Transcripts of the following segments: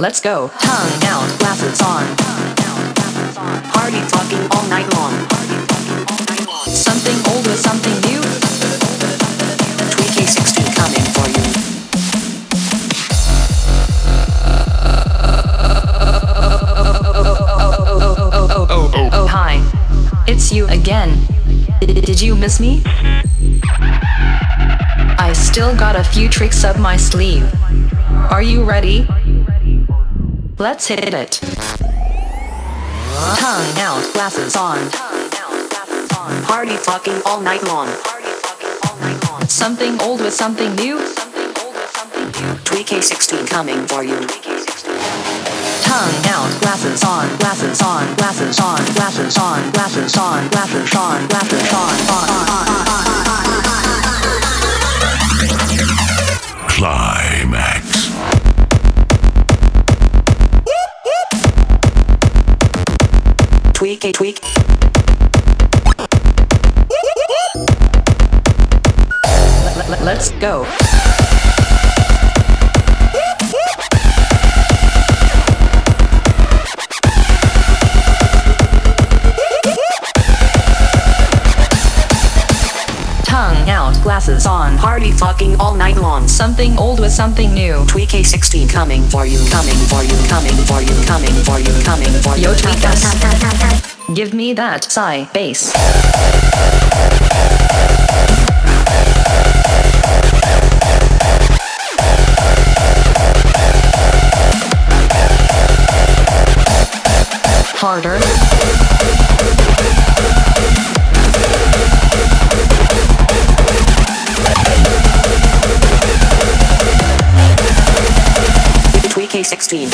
Let's go. Tongue out, glasses on. Party talking all night long. Something old with something new. Tweaky 16 coming for you. Oh, hi. It's you again. Did you miss me? I still got a few tricks up my sleeve. Are you ready? Let's hit it. Tongue out, glasses on. Party talking all night long. Something old with something new. Tweaky 16 coming for you. Tongue out, glasses on, glasses on, glasses on, glasses on, glasses on, glasses on, glasses on, on, on, on, on. Climax. Tweak tweak. Let- let- Let's go. Tongue out, glasses on. Party talking all night long. Something old with something new. Tweaky 16 coming for you. Coming for you. Coming for you. Coming for you. Coming for you. Yo, tweak us. Give me that sigh bass. Harder. Tweaky 16.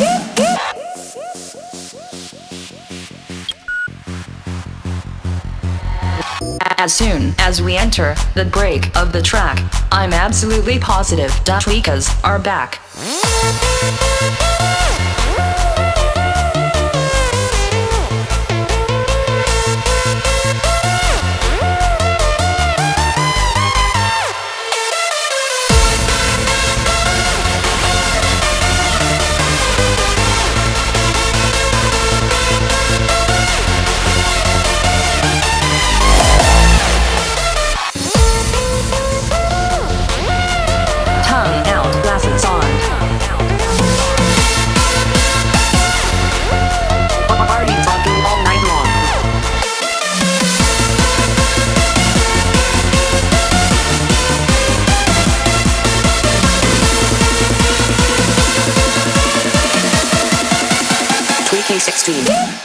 As soon as we enter the break of the track, I'm absolutely positive Tweekaz are back. Tweaky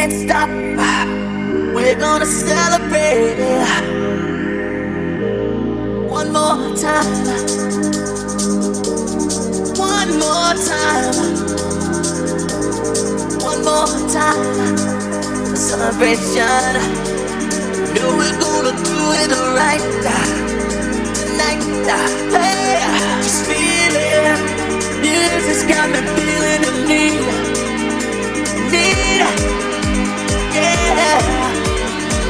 can't stop. We're gonna celebrate it one more time. One more time one more time. Celebration. Know we're gonna do it right tonight. Hey, just feel it. Music's got me feeling the need. Need.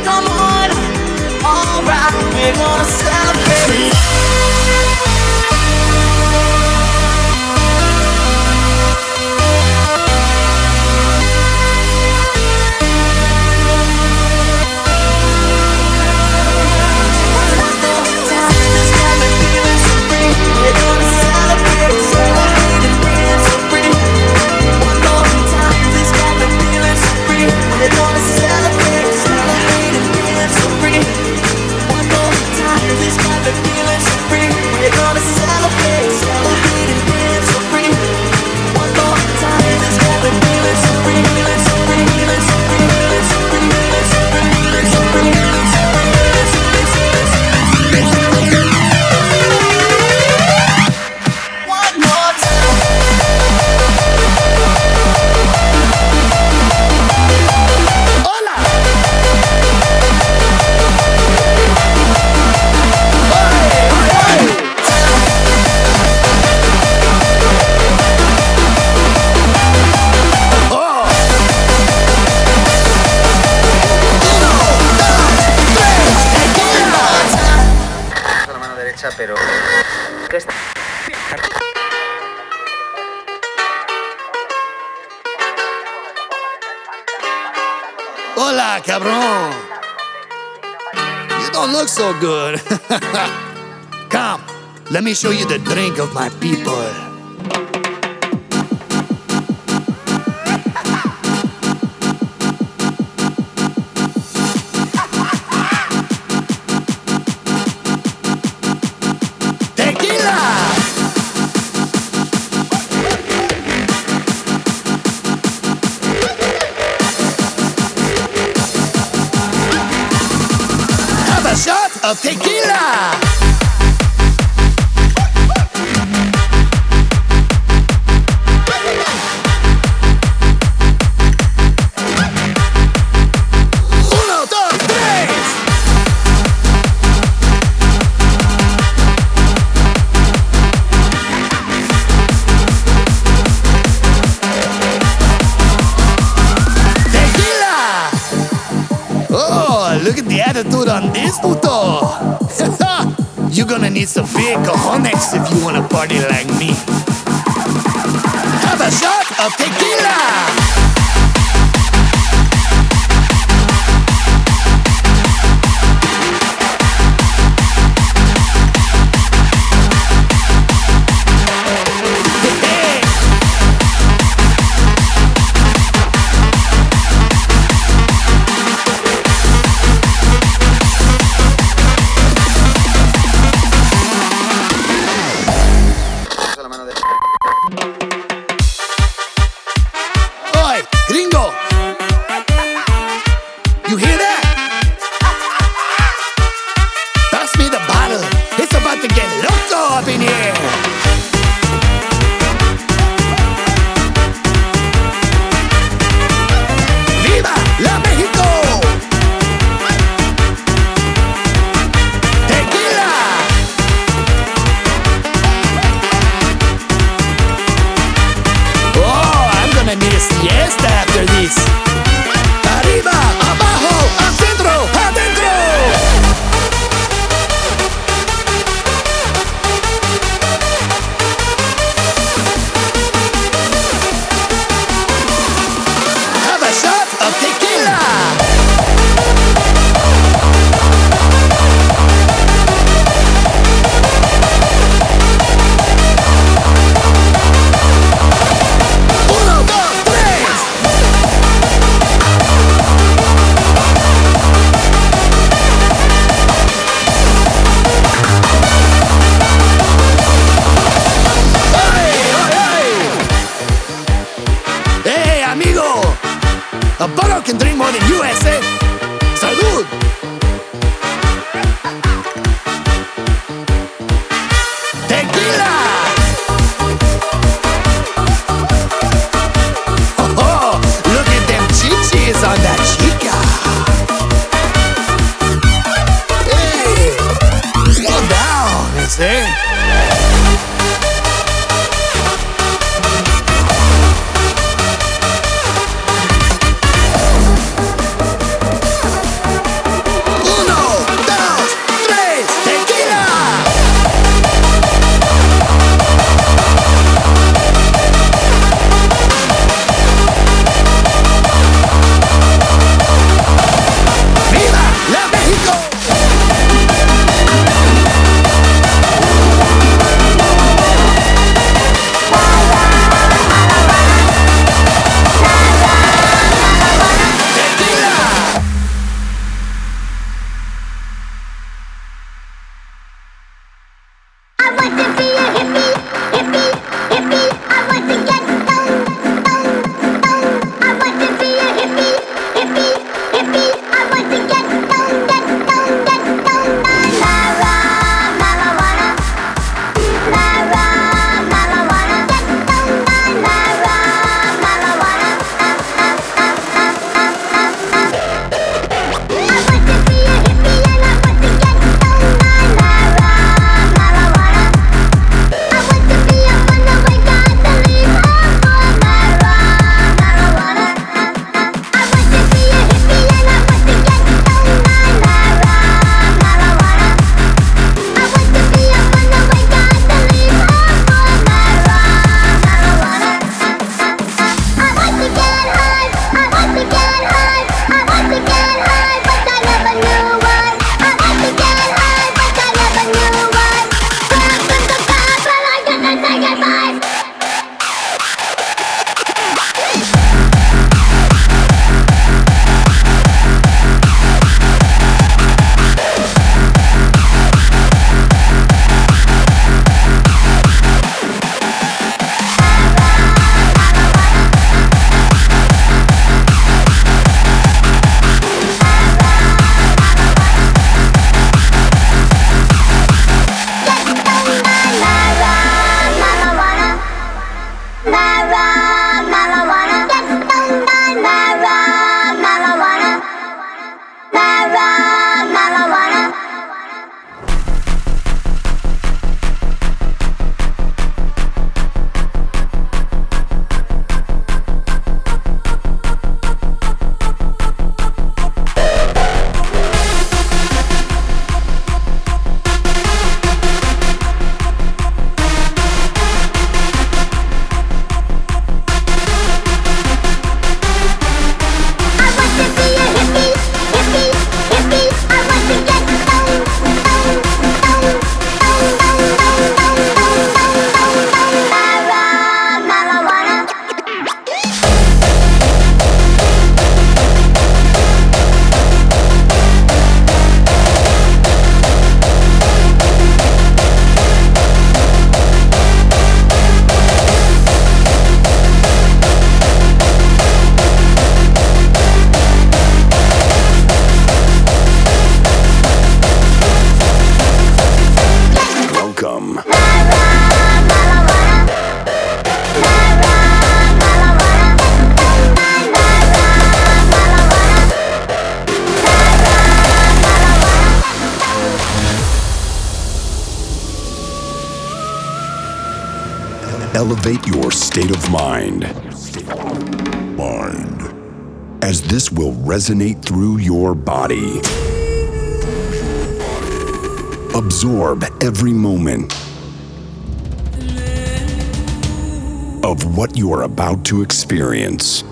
Come on. Alright, we're gonna celebrate. Good. Come, let me show you the drink of my people. Attitude on this puto. You're gonna need some big cojones if you wanna party like me. Have a shot of tequila! elevate your state of mind. Mind. As this will resonate through your body. Absorb every moment of what you are about to experience.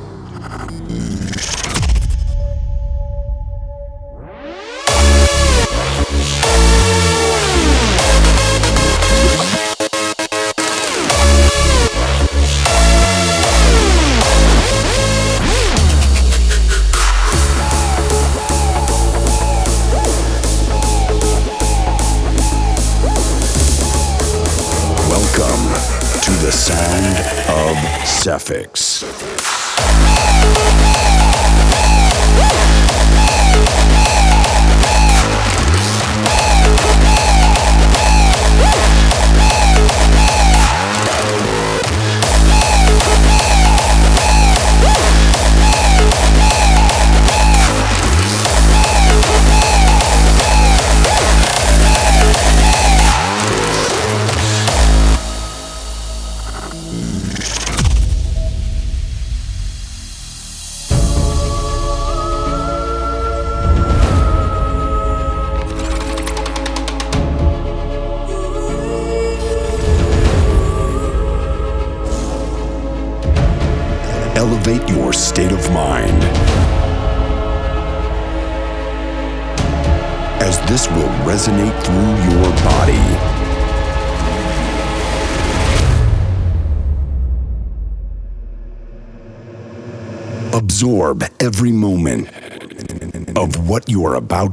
Fix.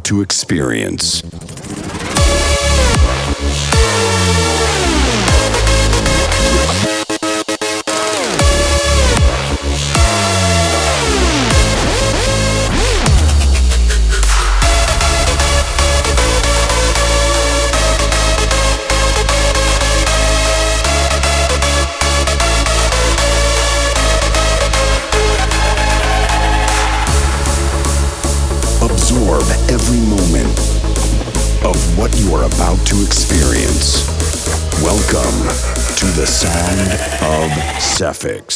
To experience. Of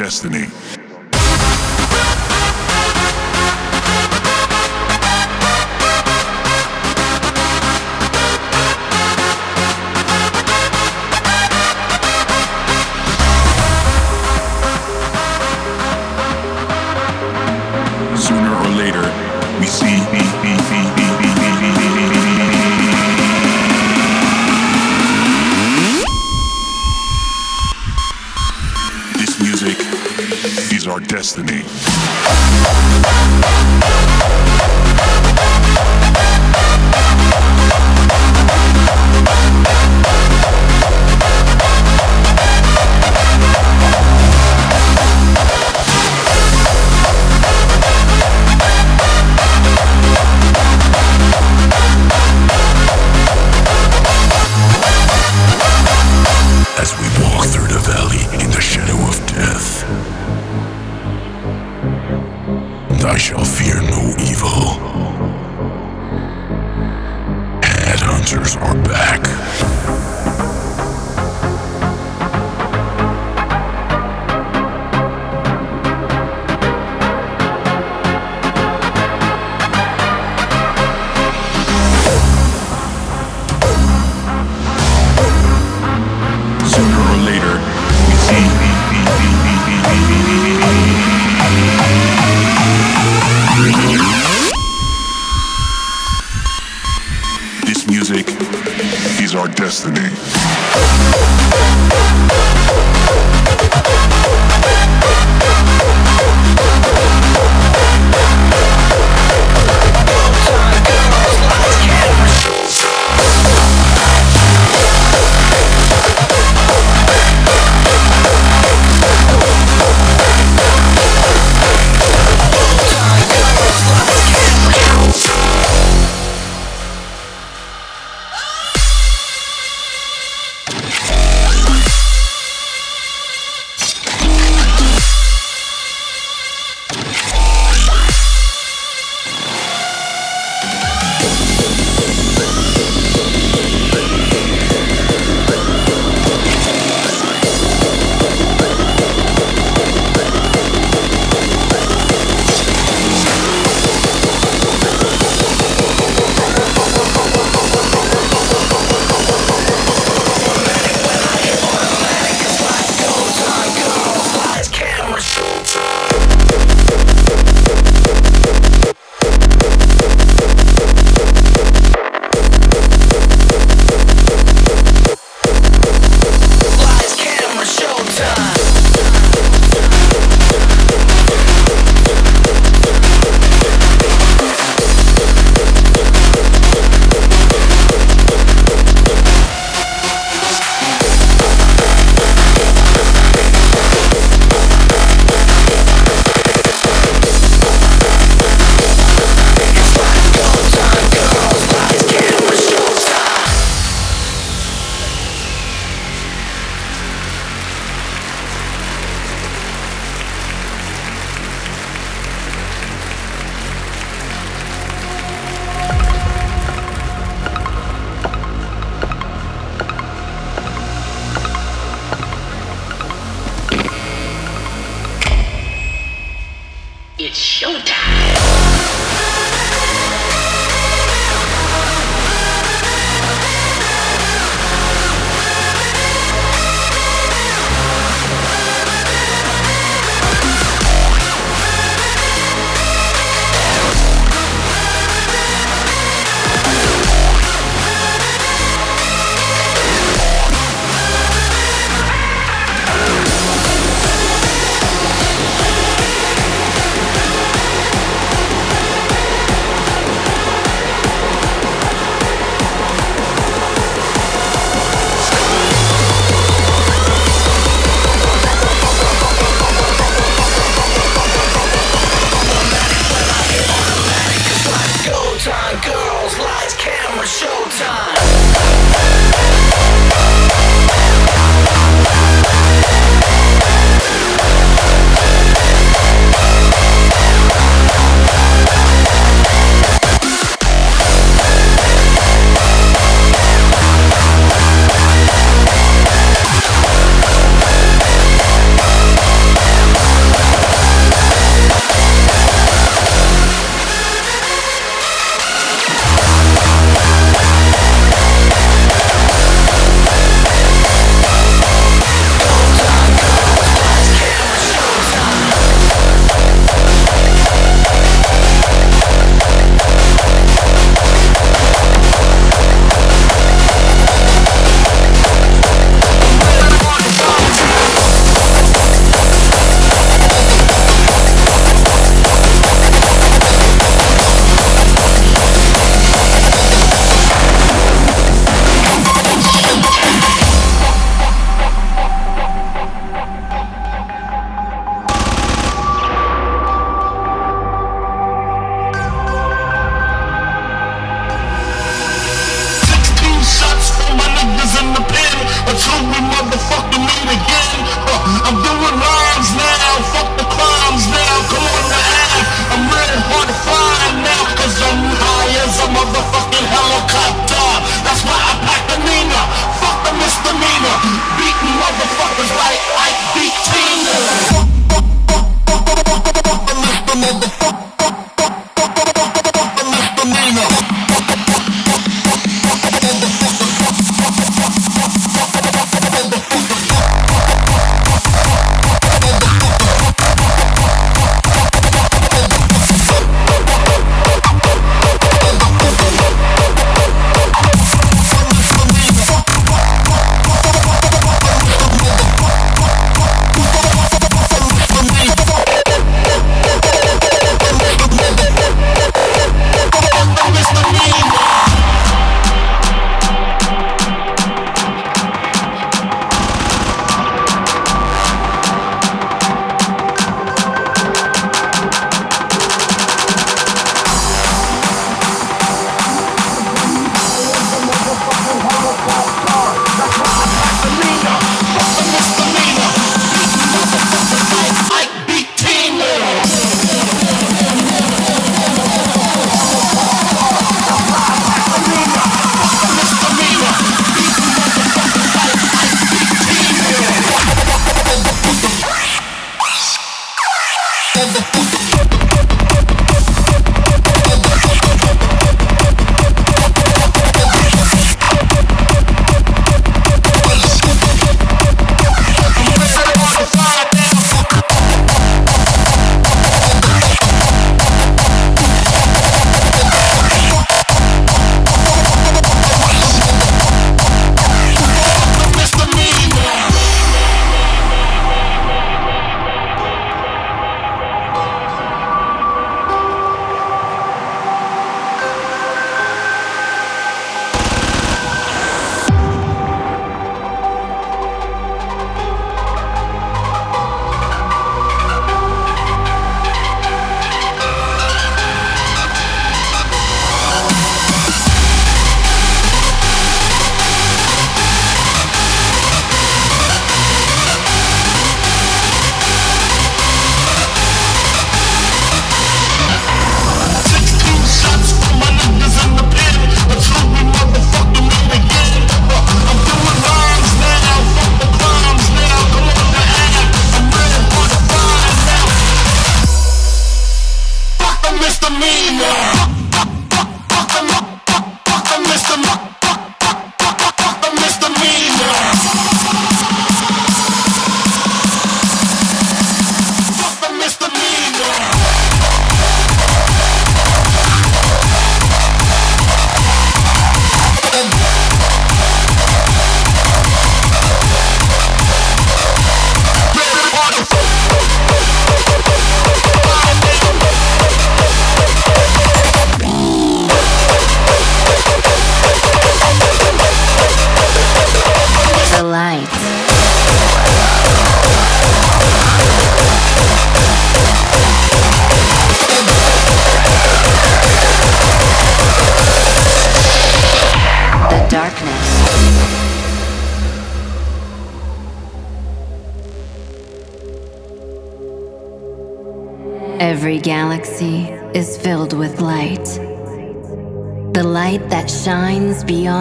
destiny.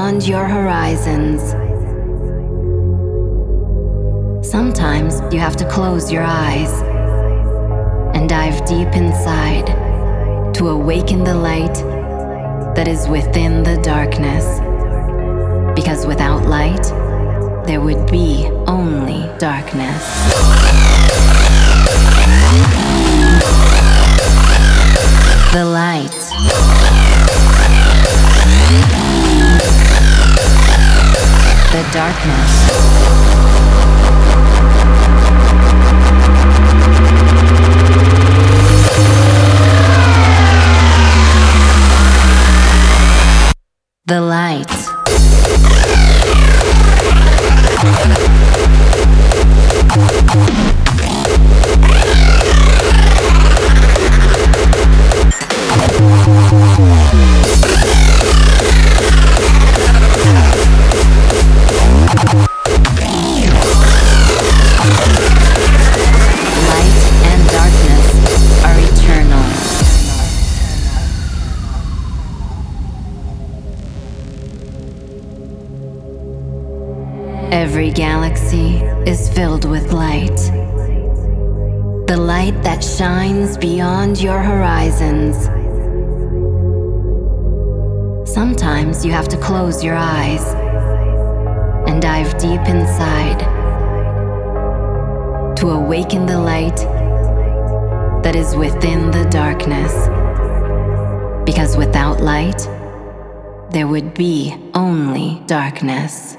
Beyond your horizons. Sometimes you have to close your eyes and dive deep inside to awaken the light that is within the darkness. Because without light, there would be only darkness. The light. The darkness. Every galaxy is filled with light. The light that shines beyond your horizons. Sometimes you have to close your eyes and dive deep inside to awaken the light that is within the darkness. Because without light, there would be only darkness.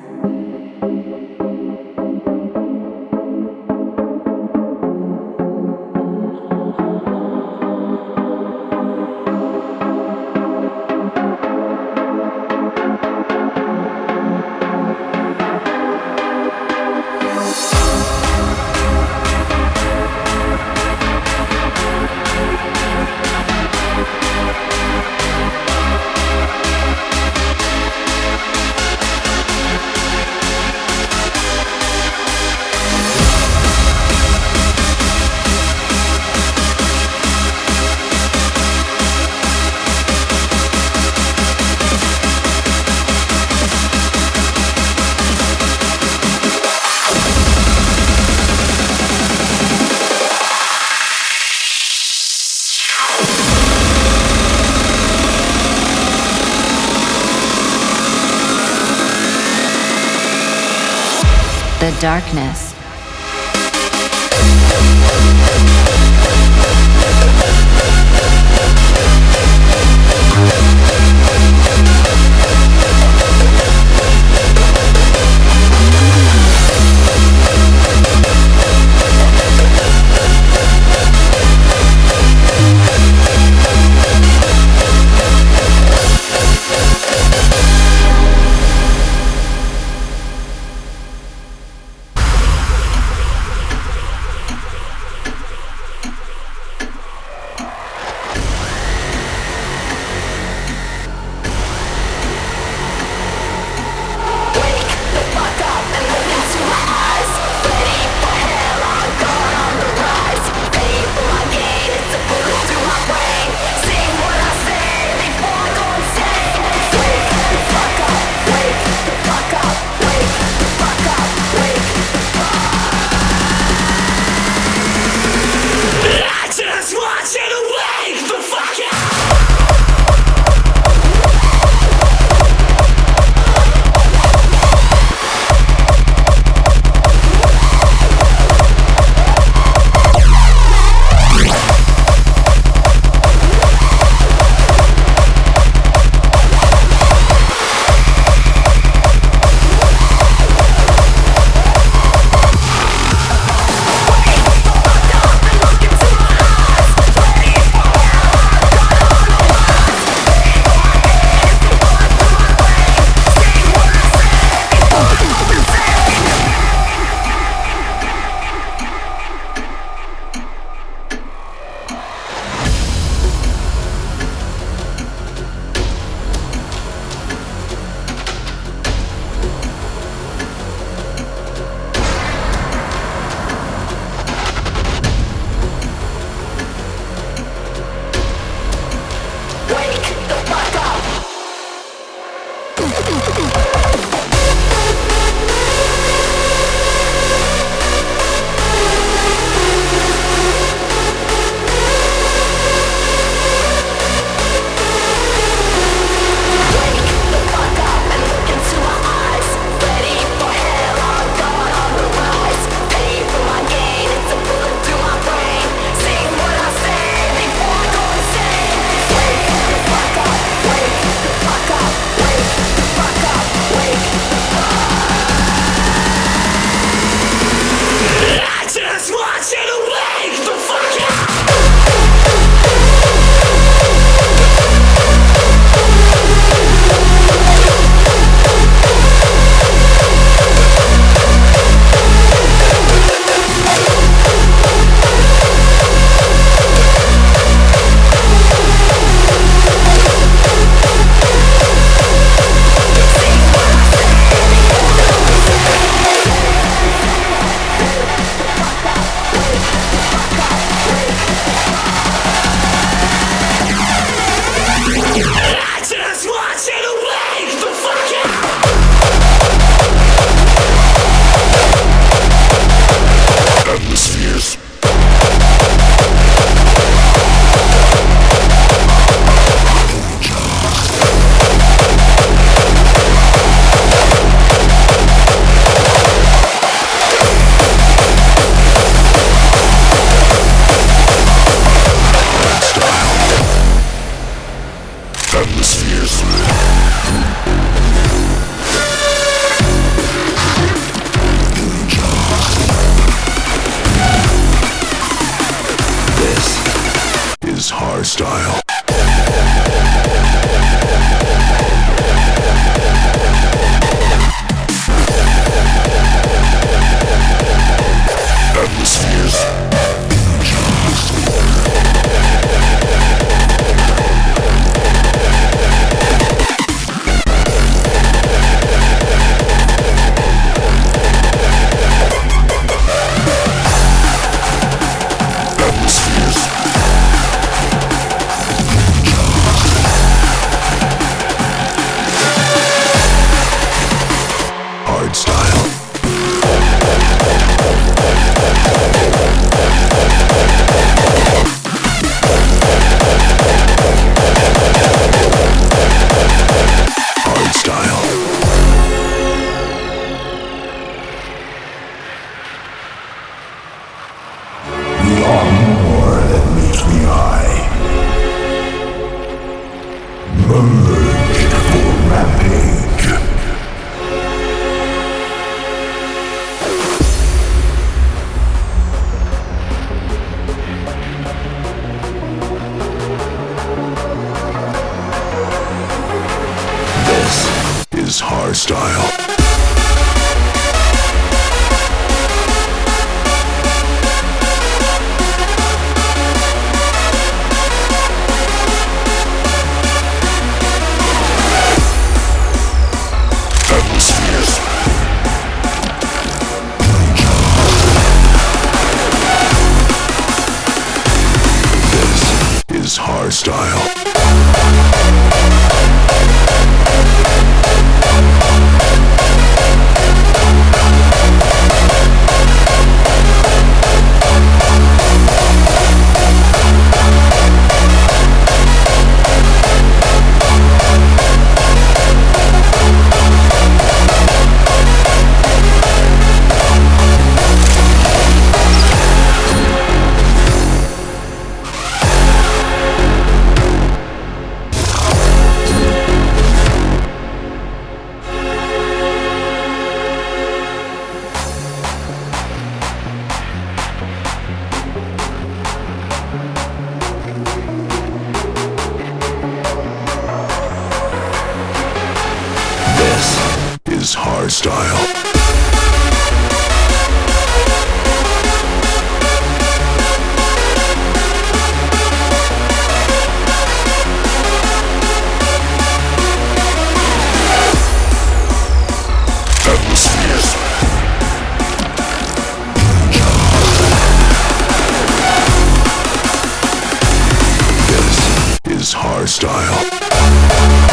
Is hardstyle.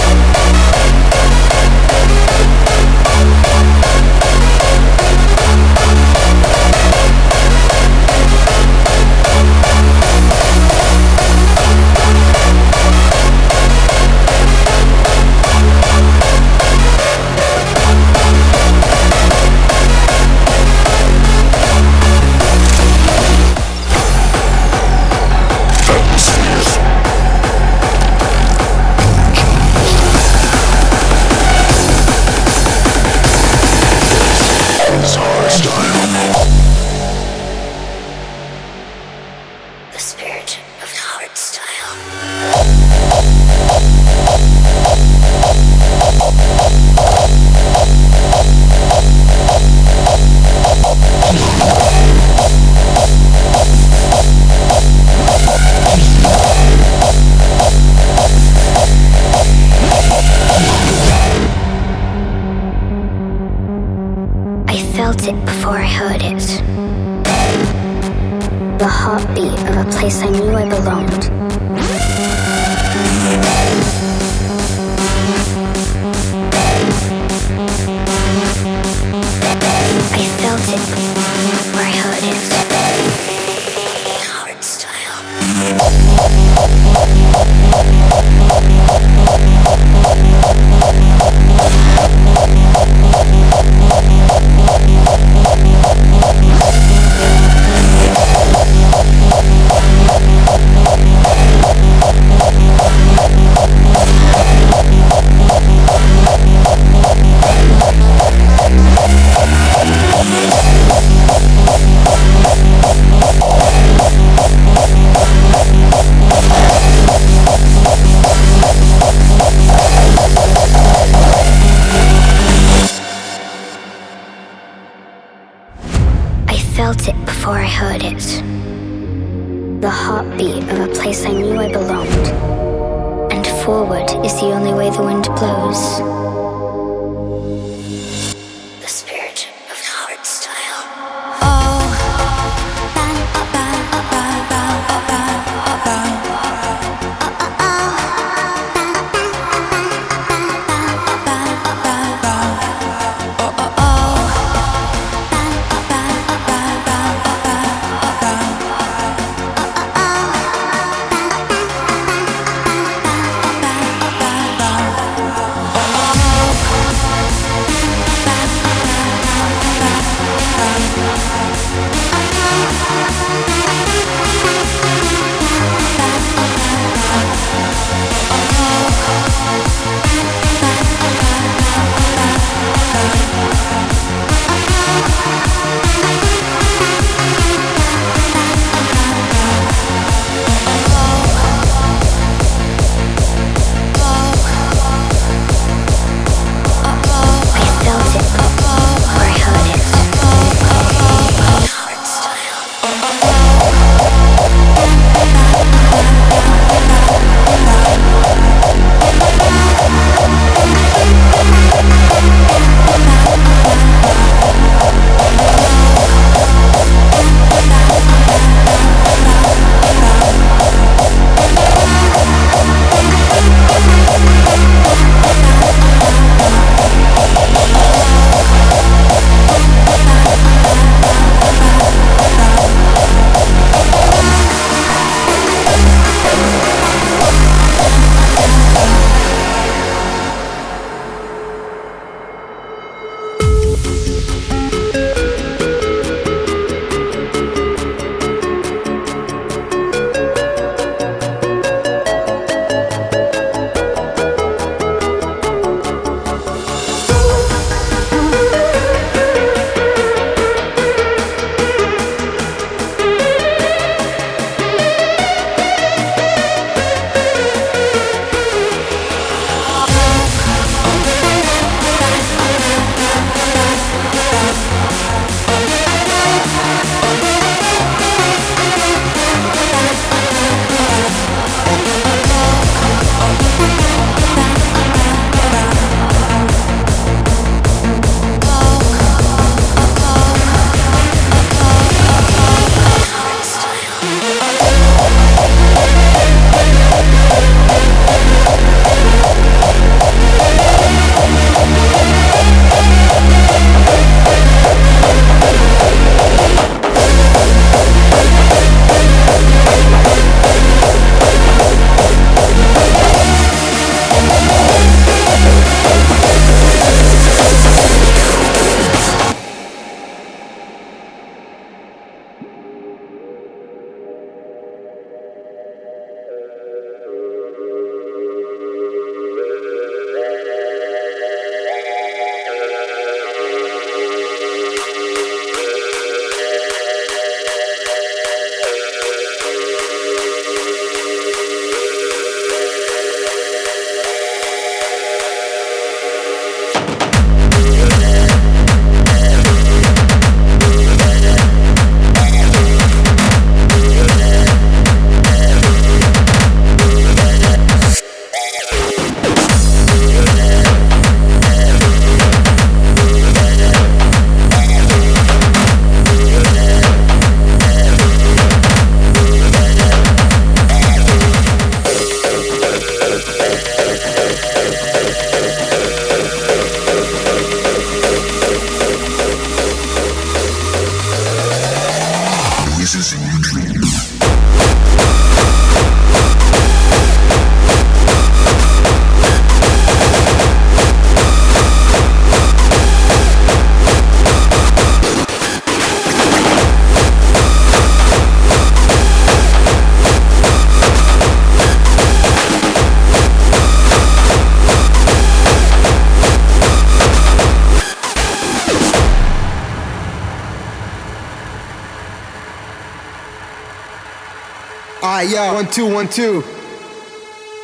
One, two, one, two.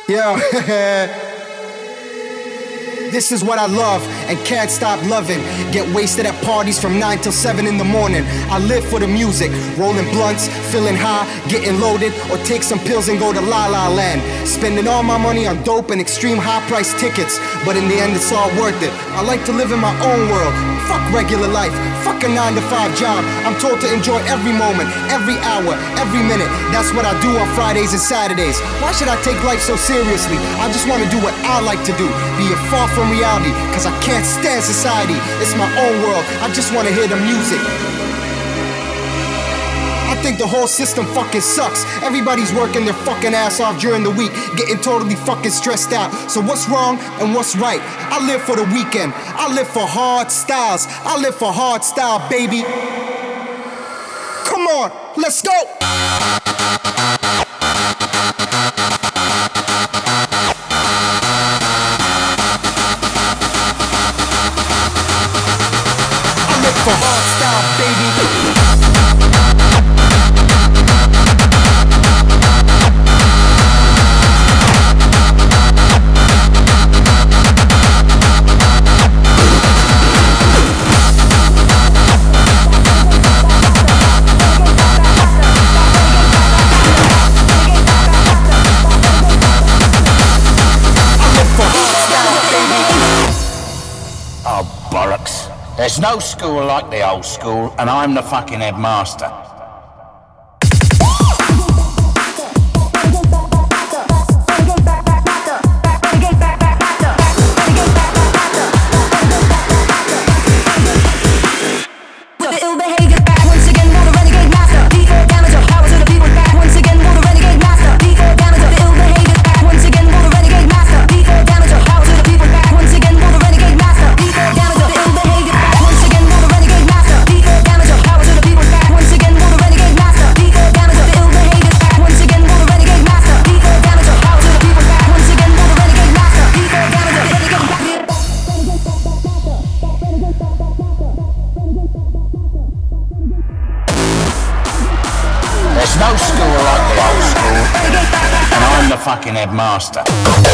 Yo, This is what I love and can't stop loving. Get wasted at parties from 9 till 7 in the morning. I live for the music, rolling blunts, feeling high, getting loaded, or take some pills and go to La La Land. Spending all my money on dope and extreme high price tickets, but in the end it's all worth it. I like to live in my own world. Fuck regular life, fuck a 9 to 5 job. I'm told to enjoy every moment, every hour, every minute. That's what I do on Fridays and Saturdays. Why should I take life so seriously? I just want to do what I like to do, be it far from reality, cause I can't stand society. It's my own world, I just want to hear the music. I think the whole system fucking sucks. Everybody's working their fucking ass off during the week, getting totally fucking stressed out. So what's wrong and what's right? I live for the weekend. I live for hard styles. I live for hard style, baby. Come on, let's go. There's no school like the old school, and I'm the fucking headmaster. The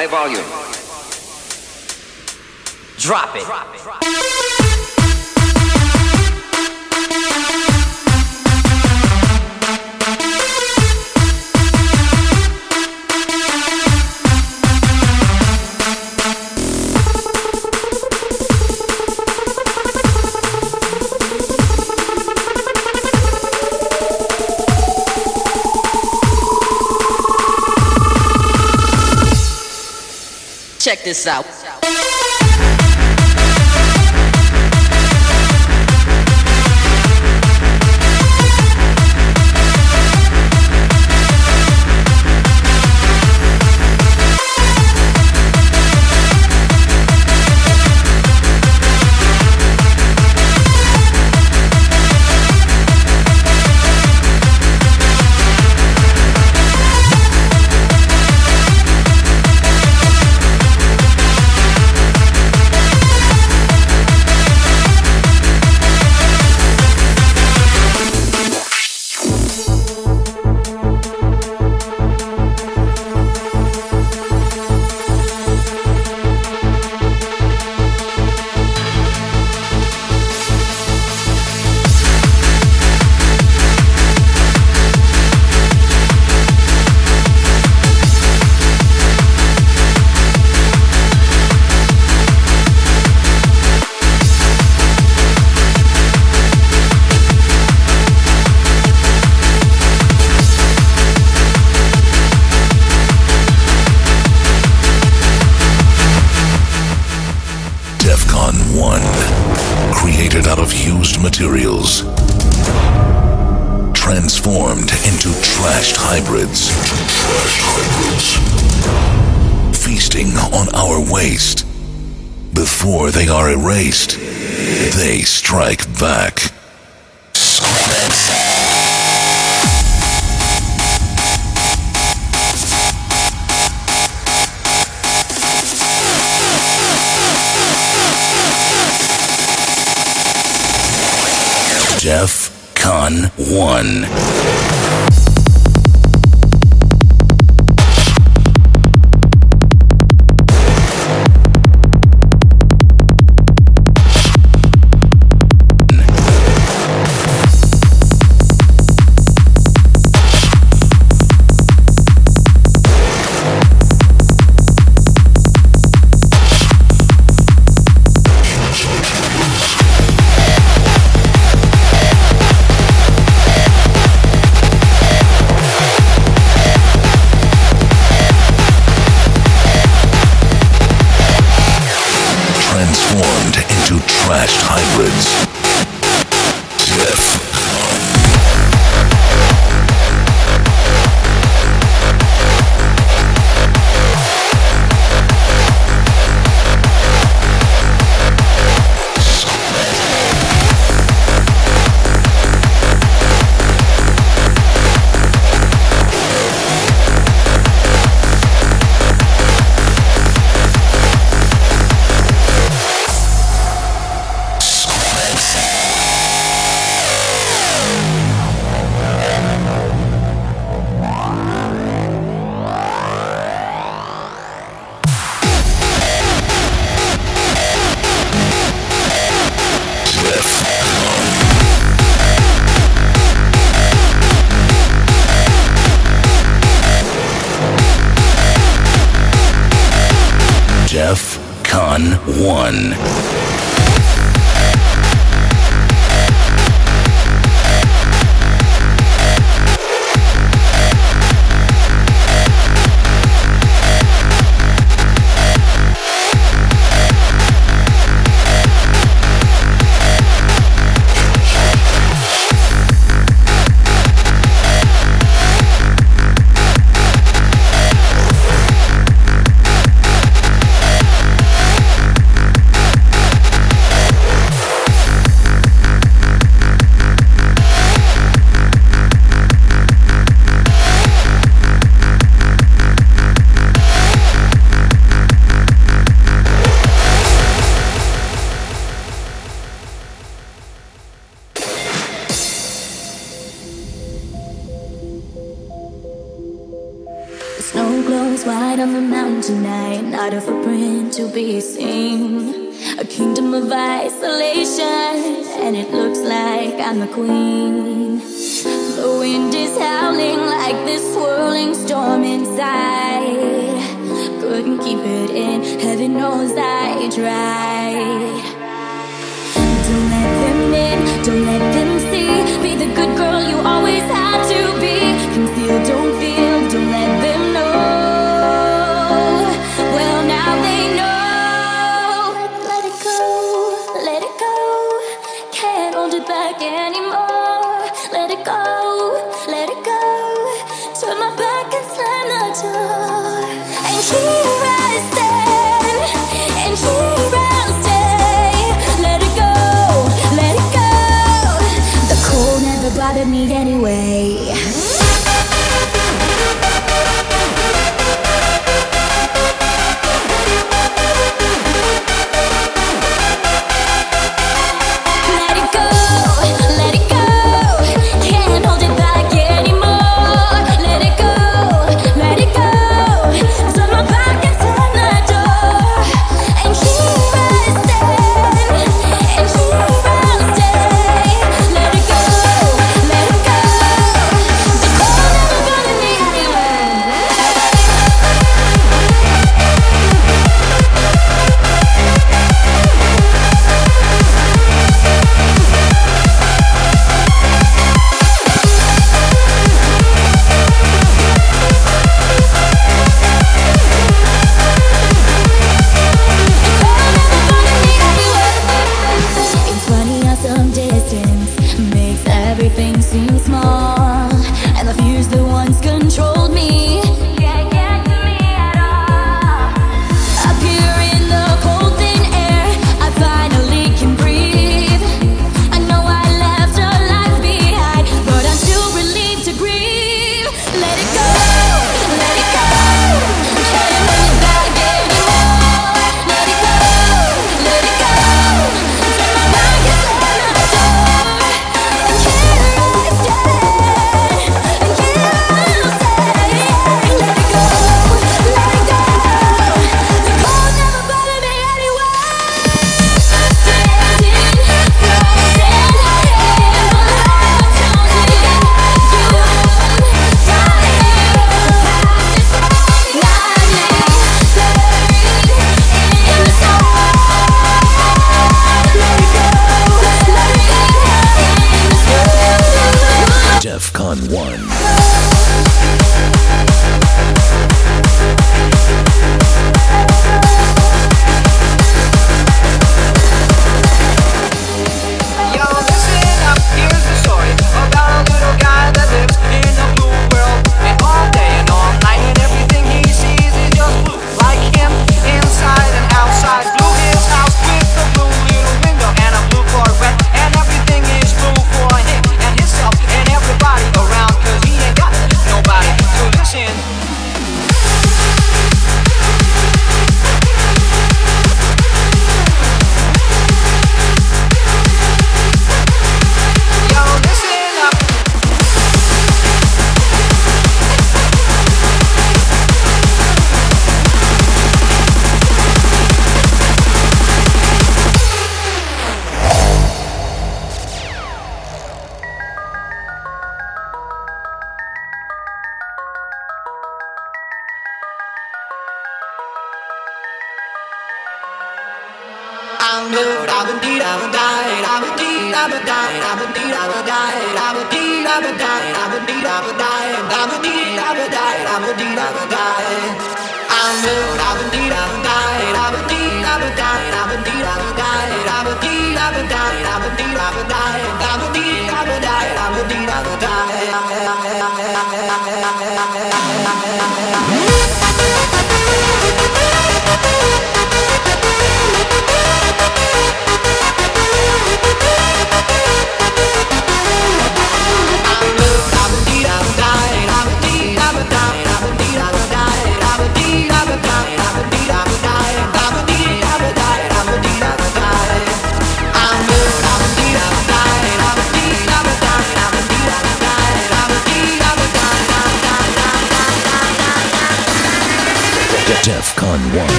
high volume. Check this out. Queen.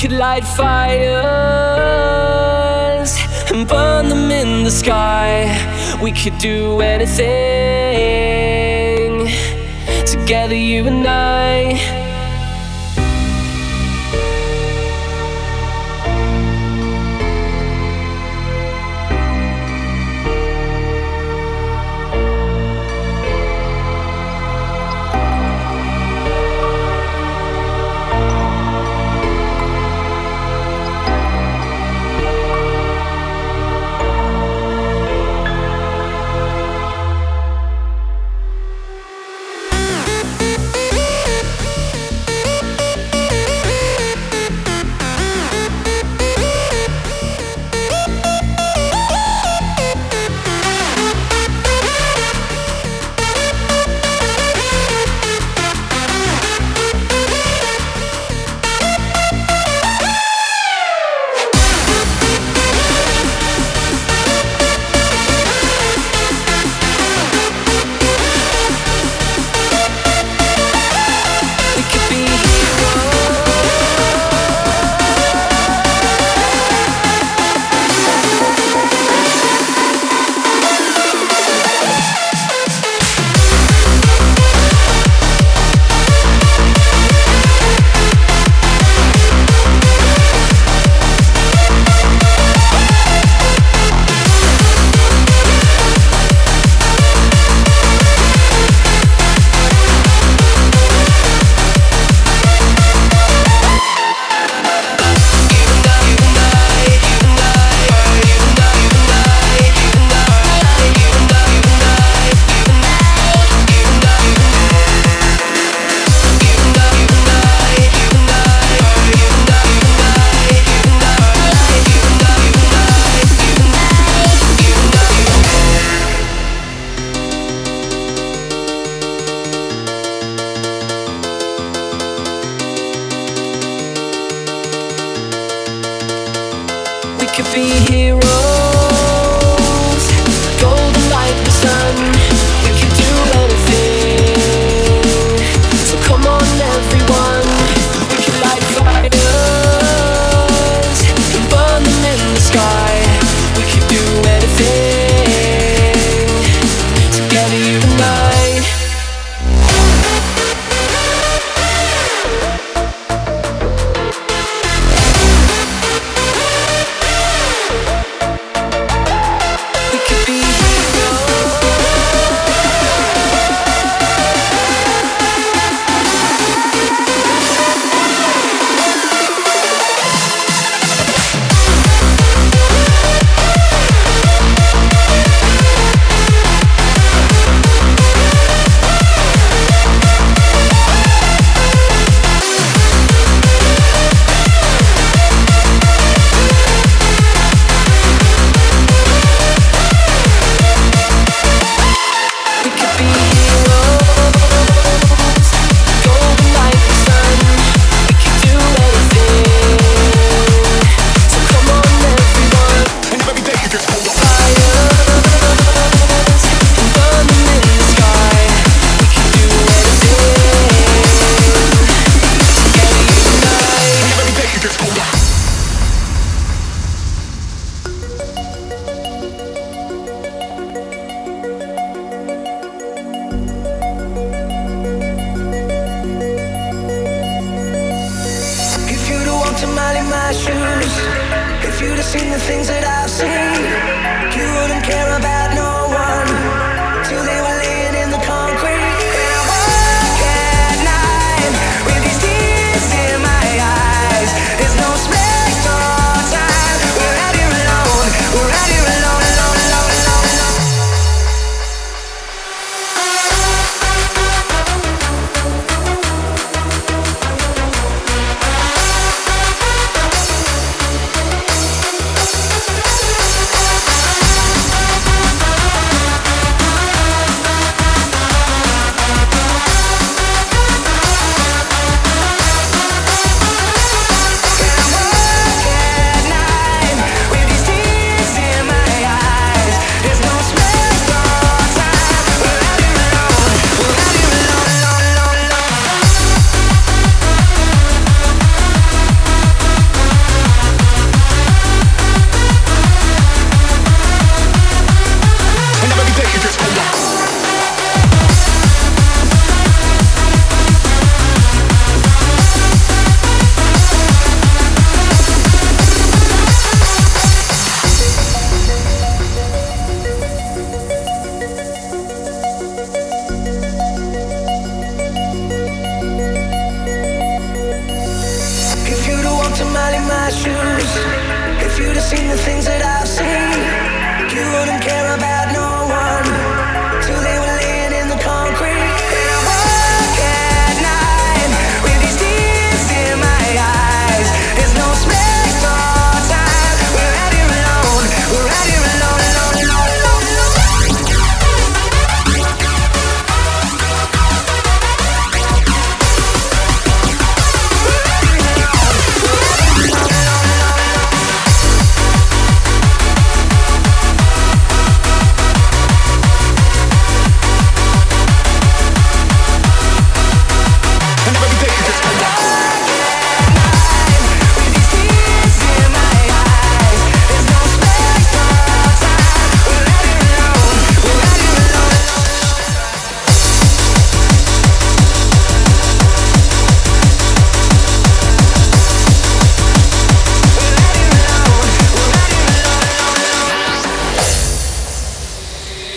could light fires and burn them in the sky. We could do anything together, you and I.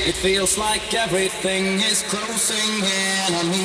It feels like everything is closing in on me.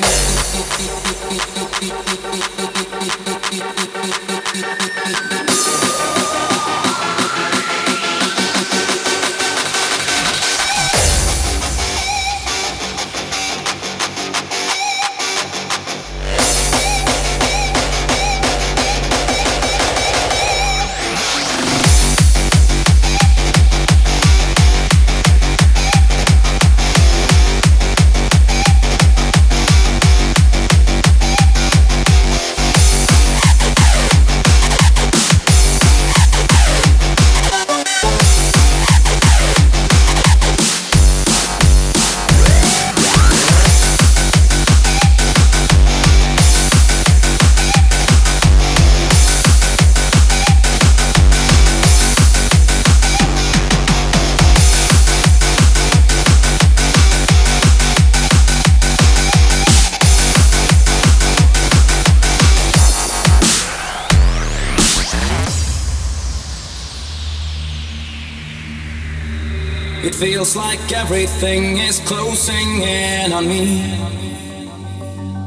like everything is closing in on me.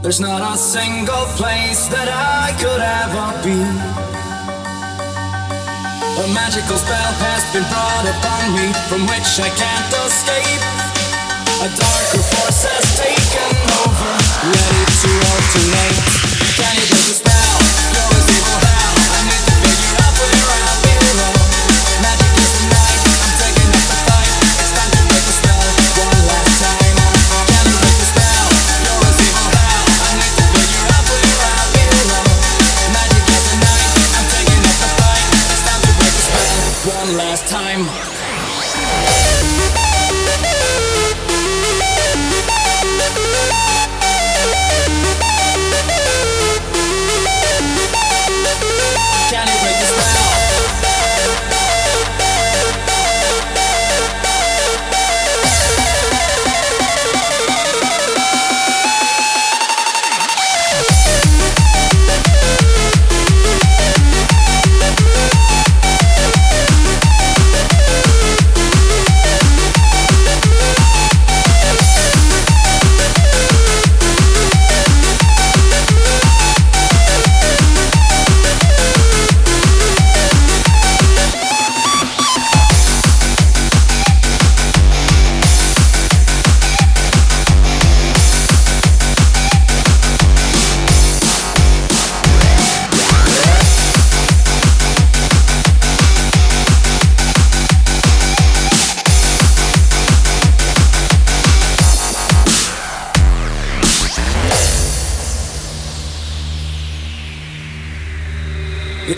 There's not a single place that I could ever be. A magical spell has been brought upon me from which I can't escape. A darker force has taken over, ready to alternate. Can it just dispelled?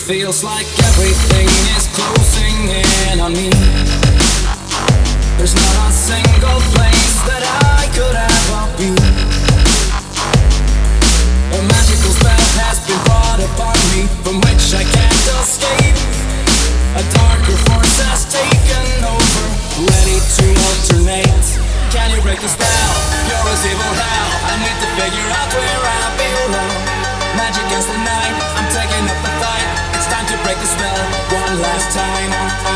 Feels like everything is closing in on me. There's not a single place that I could ever be. A magical spell has been brought upon me from which I can't escape. A darker force has taken over, ready to alternate. Can you break the spell? One last time.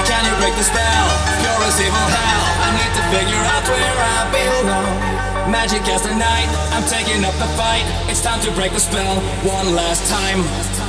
Can you break the spell? You're as evil hell. I need to figure out where I belong. Magic against the night, I'm taking up the fight. It's time to break the spell one last time.